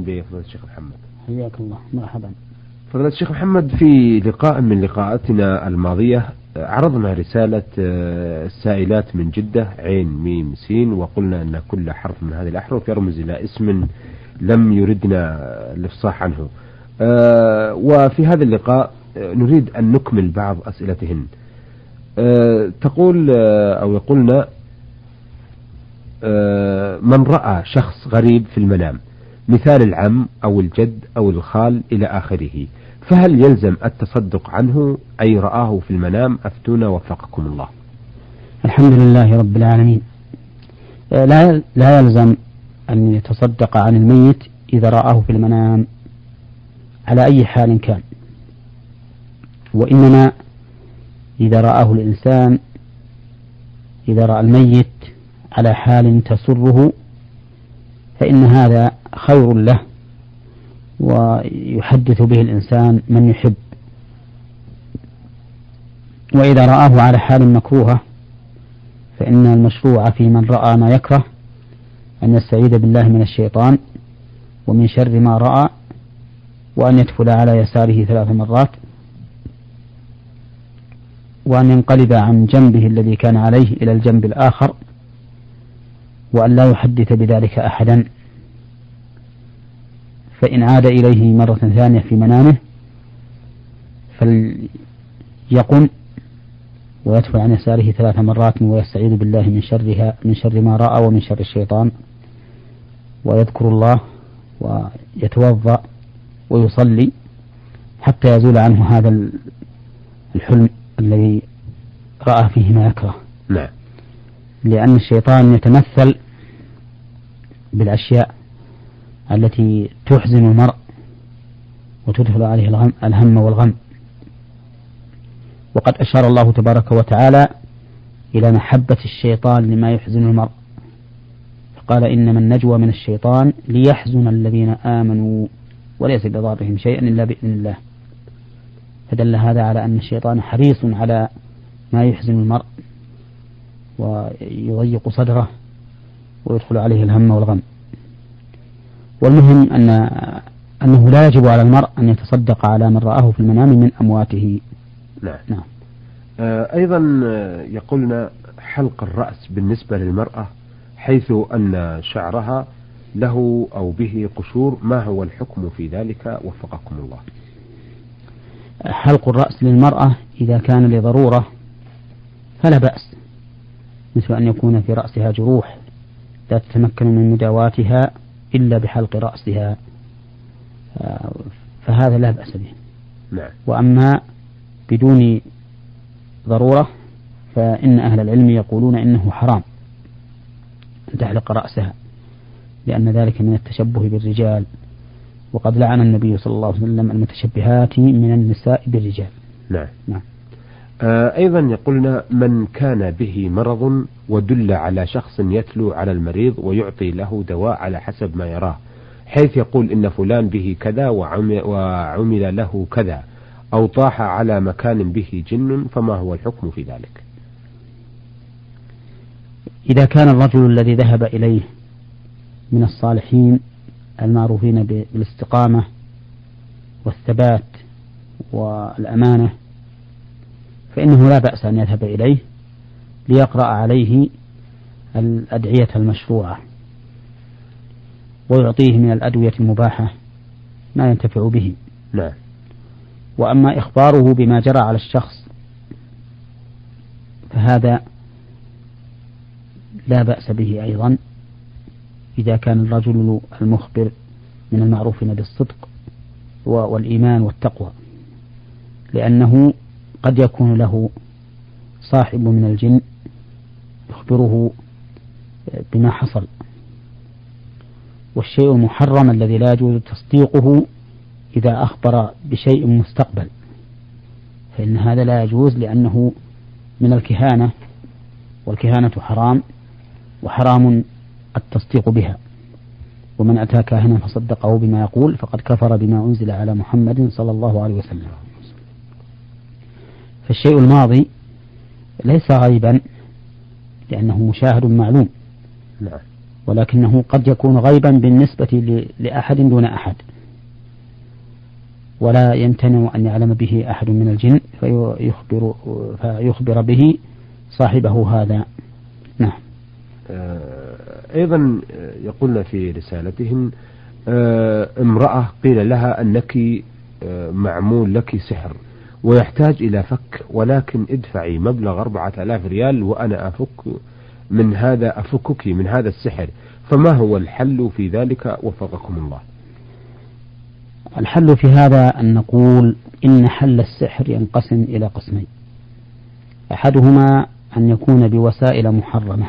بفضيلة الشيخ محمد. حياك الله. مرحبا. فضيلة الشيخ محمد في لقاء من لقاءاتنا الماضية عرضنا رسالة آه، السائلات من جدة عين ميم سين وقلنا أن كل حرف من هذه الأحرف يرمز إلى اسم لم يردنا الإفصاح عنه. آه، وفي هذا اللقاء آه، نريد أن نكمل بعض أسئلتهن. تقول أو يقولنا من رأى شخص غريب في المنام. مثال العم أو الجد أو الخال إلى آخره. فهل يلزم التصدق عنه؟ أي رآه في المنام؟ أفتونا وفقكم الله. الحمد لله رب العالمين. آه، لا لا يلزم أن يتصدق عن الميت إذا رآه في المنام. على أي حال كان. وإنما إذا رآه الإنسان إذا رأى الميت على حال تسره فإن هذا خير له ويحدث به الإنسان من يحب. وإذا رآه على حال مكروهة فإن المشروع في من رأى ما يكره أن يستعيذ بالله من الشيطان ومن شر ما رأى وأن يدخل على يساره ثلاث مرات وأن ينقلب عن جنبه الذي كان عليه إلى الجنب الآخر وأن لا يحدث بذلك أحدا. فإن عاد إليه مرة ثانية في منامه فليقم ويدخل عن يساره ثلاث مرات ويستعيذ بالله من شرها من شر ما رأى ومن شر الشيطان. ويذكر الله ويتوضأ ويصلي حتى يزول عنه هذا الحلم الذي رأى فيه ما يكره. نعم. لأن الشيطان يتمثل بالأشياء التي تحزن المرء وتدخل عليه الهم, والغم. وقد أشار الله تبارك وتعالى إلى محبة الشيطان لما يحزن المرء. فقال إنما النجوى من الشيطان ليحزن الذين آمنوا وليس بضارهم شيئا إلا بإذن الله. فدل هذا على أن الشيطان حريص على ما يحزن المرء. ويضيق صدره ويدخل عليه الهم والغم. والمهم أن أنه لا يجب على المرء أن يتصدق على من رآه في المنام من أمواته. نعم, نعم. آه أيضا يقولنا حلق الرأس بالنسبة للمرأة حيث أن شعرها له أو به قشور ما هو الحكم في ذلك؟ وفقكم الله. حلق الرأس للمرأة إذا كان لضرورة فلا بأس. مثل أن يكون في رأسها جروح لا تتمكن من مداواتها إلا بحلق رأسها. فهذا لا بأس به. نعم. وأما بدون ضرورة فإن أهل العلم يقولون إنه حرام أن تحلق رأسها لأن ذلك من التشبه بالرجال. وقد لعن النبي صلى الله عليه وسلم المتشبهات من النساء بالرجال. نعم, نعم. آه، أيضا يقولنا من كان به مرض ودل على شخص يتلو على المريض ويعطي له دواء على حسب ما يراه حيث يقول إن فلان به كذا وعمل له كذا أو طاح على مكان به جن فما هو الحكم في ذلك؟ إذا كان الرجل الذي ذهب إليه من الصالحين المعروفين بالاستقامة والثبات والأمانة فإنه لا بأس أن يذهب إليه ليقرأ عليه الأدعية المشروعة ويعطيه من الأدوية المباحة ما ينتفع به. نعم. وأما إخباره بما جرى على الشخص فهذا لا بأس به أيضا إذا كان الرجل المخبر من المعروفين بالصدق والإيمان والتقوى لأنه قد يكون له صاحب من الجن يخبره بما حصل. والشيء المحرم الذي لا يجوز تصديقه إذا أخبر بشيء مستقبل فإن هذا لا يجوز لأنه من الكهانة والكهانة حرام وحرام التصديق بها. ومن أتى كاهنا فصدقه بما يقول فقد كفر بما أنزل على محمد صلى الله عليه وسلم. فالشيء الماضي ليس غيبا لأنه مشاهد معلوم. نعم. ولكنه قد يكون غيبا بالنسبة لأحد دون أحد. ولا يمتنع أن يعلم به أحد من الجن فيخبر, فيخبر به صاحبه هذا. نعم. آه، أيضا يقولن في رسالتهم آه، امرأة قيل لها أنك آه، معمول لك سحر. ويحتاج إلى فك ولكن ادفعي مبلغ أربعة آلاف ريال وأنا أفك من هذا أفكك من هذا السحر. فما هو الحل في ذلك؟ وفقكم الله. الحل في هذا أن نقول إن حل السحر ينقسم إلى قسمين. أحدهما أن يكون بوسائل محرمة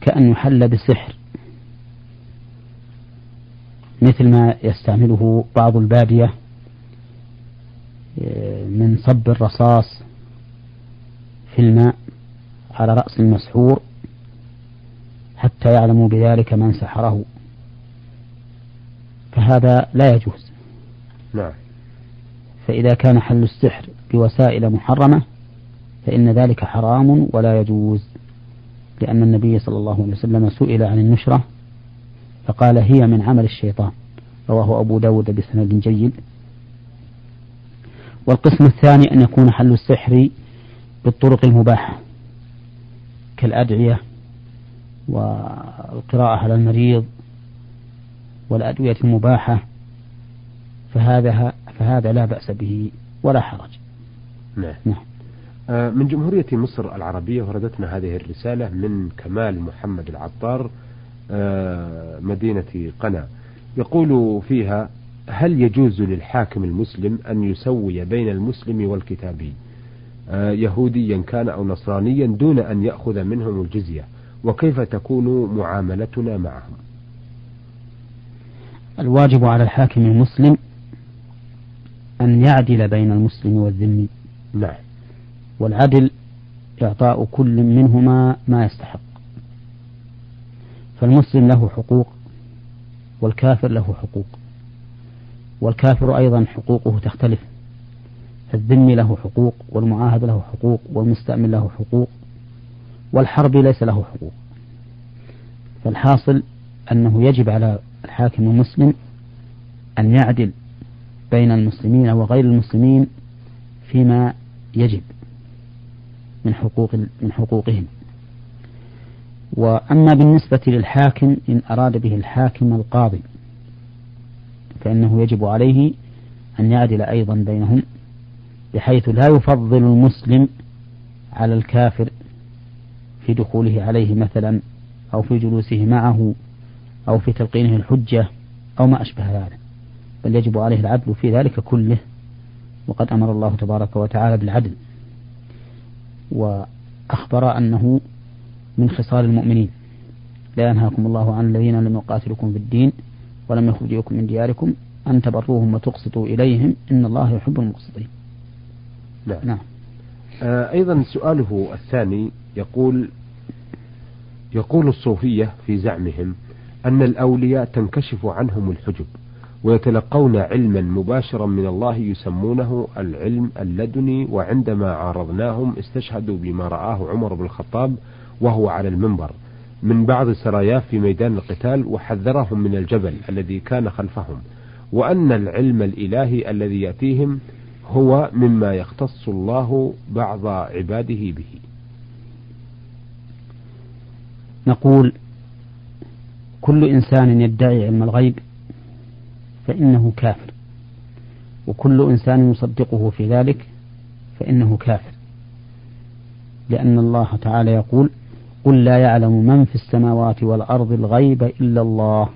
كأن يحل بسحر مثل ما يستعمله بعض البادية من صب الرصاص في الماء على رأس المسحور حتى يعلموا بذلك من سحره. فهذا لا يجوز. نعم فإذا كان حل السحر بوسائل محرمة فإن ذلك حرام ولا يجوز لأن النبي صلى الله عليه وسلم سئل عن النشرة فقال هي من عمل الشيطان رواه أبو داود بسند جيد. والقسم الثاني أن يكون حل السحر بالطرق المباحة كالأدعية والقراءة على المريض والأدوية المباحة فهذا فهذا لا بأس به ولا حرج. نعم. نعم. آه، من جمهورية مصر العربية وردتنا هذه الرسالة من كمال محمد العطار آه، مدينة قنا يقول فيها هل يجوز للحاكم المسلم أن يسوي بين المسلم والكتابي آه، يهوديا كان أو نصرانيا دون أن يأخذ منهم الجزية؟ وكيف تكون معاملتنا معهم؟ الواجب على الحاكم المسلم أن يعدل بين المسلم والذمي. نعم. والعدل إعطاء كل منهما ما يستحق. فالمسلم له حقوق والكافر له حقوق. والكافر أيضا حقوقه تختلف. الذمي له حقوق والمعاهد له حقوق والمستأمن له حقوق والحربي ليس له حقوق. فالحاصل أنه يجب على الحاكم المسلم أن يعدل بين المسلمين وغير المسلمين فيما يجب من حقوق من حقوقهم. وأما بالنسبة للحاكم إن أراد به الحاكم القاضي فإنه يجب عليه أن يعدل أيضا بينهم بحيث لا يفضل المسلم على الكافر في دخوله عليه مثلا أو في جلوسه معه أو في تلقينه الحجة أو ما أشبه ذلك. بل يجب عليه العدل في ذلك كله. وقد أمر الله تبارك وتعالى بالعدل. وأخبر أنه من خصال المؤمنين. لا ينهاكم الله عن الذين لم يقاتلكم في الدين. ولم يخرجوكم من دياركم أن تبروهم وتقسطوا إليهم. إن الله يحب المقسطين. نعم, نعم. آه أيضا سؤاله الثاني يقول يقول الصوفية في زعمهم أن الأولياء تنكشف عنهم الحجب ويتلقون علما مباشرا من الله يسمونه العلم اللدني وعندما عارضناهم استشهدوا بما رآه عمر بن الخطاب وهو على المنبر. من بعض سراياه في ميدان القتال وحذرهم من الجبل الذي كان خلفهم وأن العلم الإلهي الذي يأتيهم هو مما يختص الله بعض عباده به. نقول كل إنسان يدعي علم الغيب فإنه كافر وكل إنسان يصدقه في ذلك فإنه كافر لأن الله تعالى يقول قل لا يعلم من في السماوات والأرض الغيب إلا الله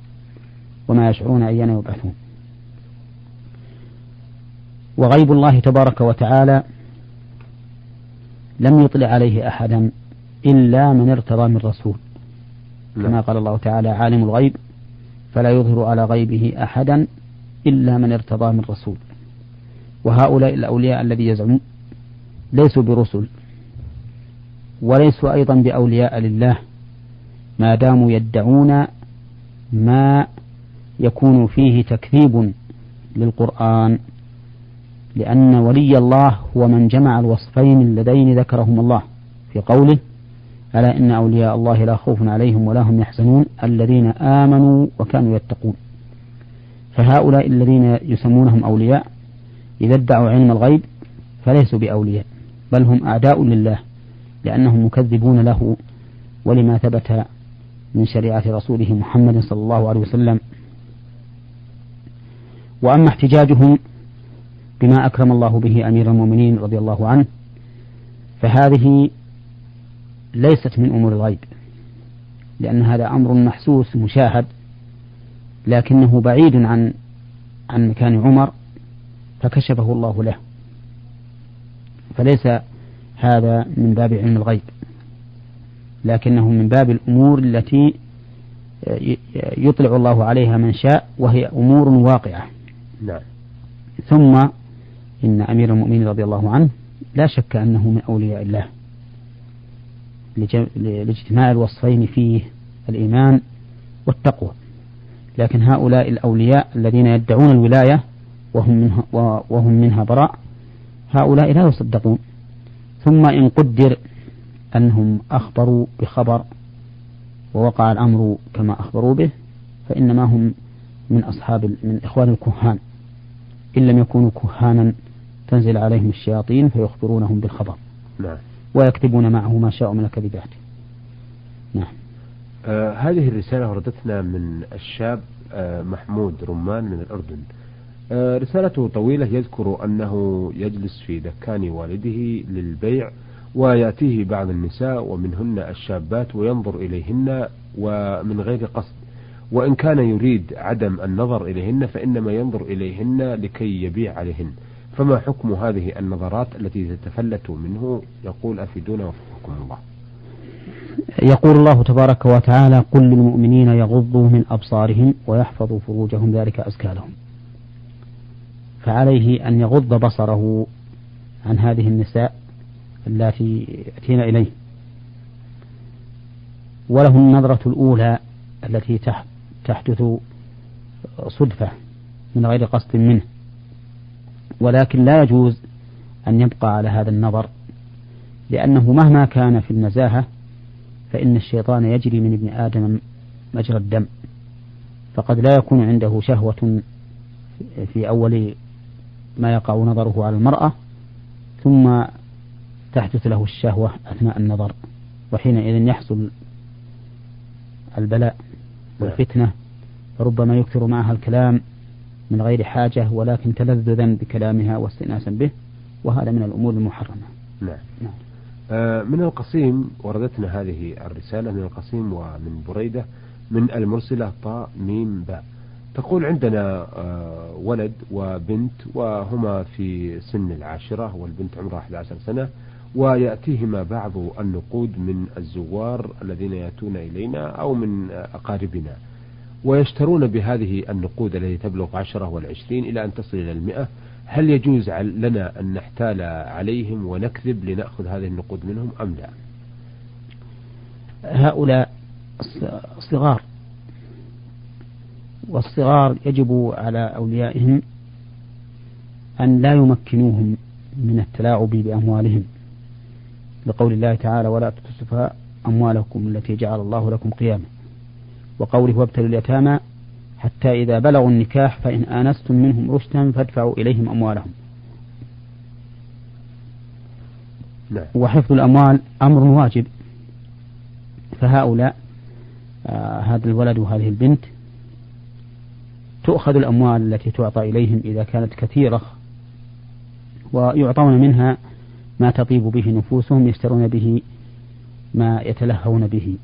وما يشعرون أيان يبعثون. وغيب الله تبارك وتعالى لم يطلع عليه أحدا إلا من ارتضى من رسول. كما قال الله تعالى عالم الغيب فلا يظهر على غيبه أحدا إلا من ارتضى من رسول. وهؤلاء الأولياء الذي يزعمون ليسوا برسل. وليسوا أيضا بأولياء لله. ما داموا يدعون ما يكون فيه تكذيب للقرآن لأن ولي الله هو من جمع الوصفين اللذين ذكرهما الله. في قوله ألا إن أولياء الله لا خوف عليهم ولا هم يحزنون الذين آمنوا وكانوا يتقون. فهؤلاء الذين يسمونهم أولياء إذا ادعوا علم الغيب فليسوا بأولياء بل هم أعداء لله. لأنهم مكذبون له ولما ثبت من شريعة رسوله محمد صلى الله عليه وسلم. وأما احتجاجهم بما أكرم الله به أمير المؤمنين رضي الله عنه فهذه ليست من أمور الغيب لأن هذا أمر محسوس مشاهد لكنه بعيد عن عن مكان عمر فكشفه الله له. فليس هذا من باب علم الغيب. لكنه من باب الأمور التي يطلع الله عليها من شاء وهي أمور واقعة. نعم. ثم إن أمير المؤمنين رضي الله عنه لا شك أنه من أولياء الله. لإجتماع الوصفين فيه الإيمان والتقوى. لكن هؤلاء الأولياء الذين يدعون الولاية وهم منها, وهم منها براء هؤلاء لا يصدقون. ثم إن قدر أنهم أخبروا بخبر ووقع الأمر كما أخبروا به فإنما هم من أصحاب من إخوان الكهان. إن لم يكونوا كهانا تنزل عليهم الشياطين فيخبرونهم بالخبر. نعم. ويكتبون معه ما شاءوا من الكذبات. نعم. آه هذه الرسالة وردتنا من الشاب آه محمود رمان من الأردن. رسالته طويلة. يذكر أنه يجلس في دكان والده للبيع ويأتيه بعض النساء ومنهن الشابات وينظر إليهن ومن غير قصد. وإن كان يريد عدم النظر إليهن فإنما ينظر إليهن لكي يبيع عليهن. فما حكم هذه النظرات التي تتفلت منه؟ يقول أفيدونا وفقكم الله. يقول الله تبارك وتعالى قل للمؤمنين يغضوا من أبصارهم ويحفظوا فروجهم ذلك أزكى لهم. فعليه أن يغض بصره عن هذه النساء اللاتي يأتين إليه. وله النظرة الأولى التي تحدث صدفة من غير قصد منه. ولكن لا يجوز أن يبقى على هذا النظر لأنه مهما كان في النزاهة فإن الشيطان يجري من ابن آدم مجرى الدم. فقد لا يكون عنده شهوة في أول ما يقع نظره على المرأة ثم تحدث له الشهوة أثناء النظر وحينئذ يحصل البلاء والفتنة فربما يكثر معها الكلام من غير حاجة ولكن تلذذا بكلامها واستئناسا به وهذا من الأمور المحرمة. نعم, نعم. آه من القصيم وردتنا هذه الرسالة من القصيم ومن بريدة من المرسلة طاء ميم باء. تقول عندنا آه ولد وبنت وهما في سن العاشرة والبنت عمرها 11 سنة ويأتيهما بعض النقود من الزوار الذين يأتون إلينا أو من أقاربنا. ويشترون بهذه النقود التي تبلغ عشرة والعشرين إلى أن تصل إلى المئة. هل يجوز لنا أن نحتال عليهم ونكذب لنأخذ هذه النقود منهم أم لا؟ هؤلاء صغار والصغار يجب على أوليائهم أن لا يمكنوهم من التلاعب بأموالهم. لقول الله تعالى ولا تؤتوا أموالكم التي جعل الله لكم قياما وقوله وابتلوا اليتامى حتى إذا بلغوا النكاح فإن آنستم منهم رشدا فادفعوا إليهم أموالهم نعم. وحفظ الأموال أمر واجب. فهؤلاء آه هذا الولد وهذه البنت تؤخذ الأموال التي تعطى إليهم إذا كانت كثيرة ويعطون منها ما تطيب به نفوسهم يشترون به ما يتلهون به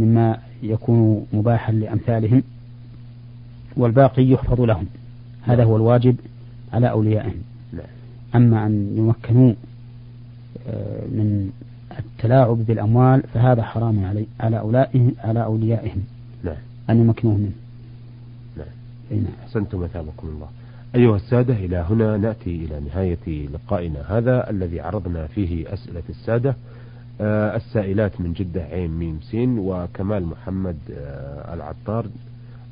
مما يكون مباحا لأمثالهم والباقي يحفظ لهم. هذا هو الواجب على أوليائهم. أما أن يمكنوا آه، من التلاعب بالأموال فهذا حرام علي على أولئهم على أوليائهم. أن يمكنوه منه. نعم أحسنتم مثابكم الله. أيها السادة إلى هنا نأتي إلى نهاية لقائنا هذا الذي عرضنا فيه أسئلة السادة. آه، السائلات من جدة عين ميم سين وكمال محمد آه، العطار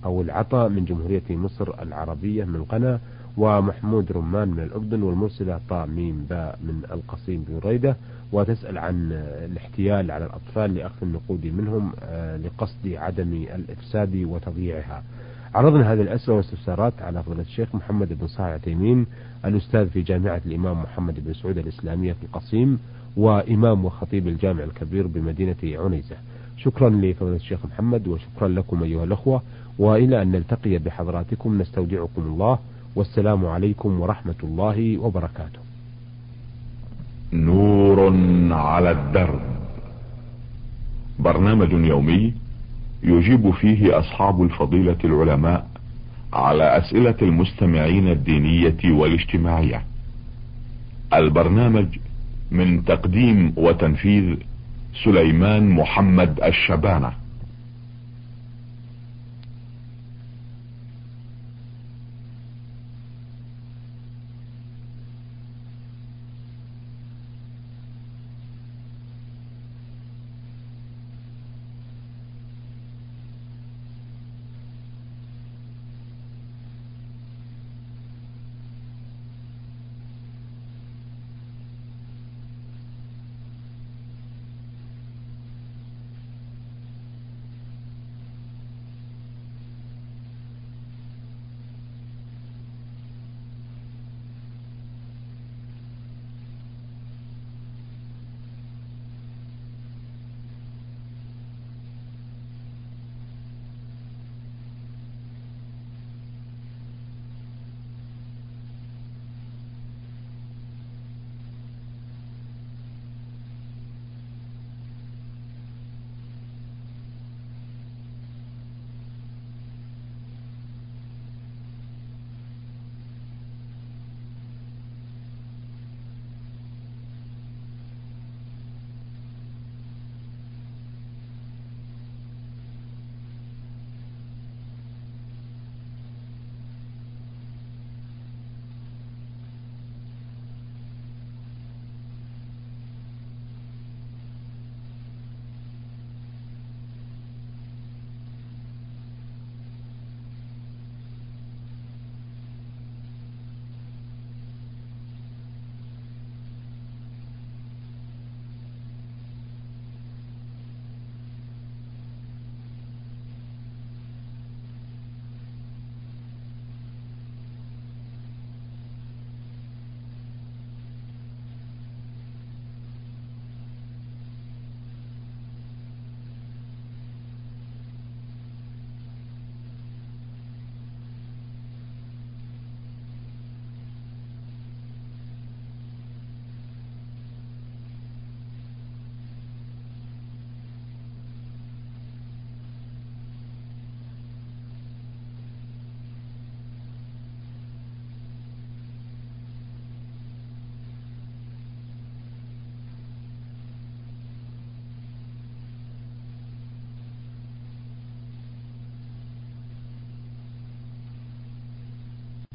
أو العطا من جمهورية مصر العربية من قنا ومحمود رمان من الأردن والمرسلة طا ميم باء من القصيم بريدة وتسأل عن الاحتيال على الأطفال لأخذ النقود منهم آه، لقصد عدم الإفساد وتضييعها. عرضنا هذه الأسئلة والاستفسارات على فضيلة الشيخ محمد بن صالح عثيمين الأستاذ في جامعة الإمام محمد بن سعود الإسلامية في القصيم وإمام وخطيب الجامع الكبير بمدينة عنيزة. شكرا لفضيلة الشيخ محمد وشكرا لكم أيها الأخوة وإلى أن نلتقي بحضراتكم نستودعكم الله والسلام عليكم ورحمة الله وبركاته. نور على الدرب. برنامج يومي يجيب فيه أصحاب الفضيلة العلماء على أسئلة المستمعين الدينية والاجتماعية. البرنامج من تقديم وتنفيذ سليمان محمد الشبانة.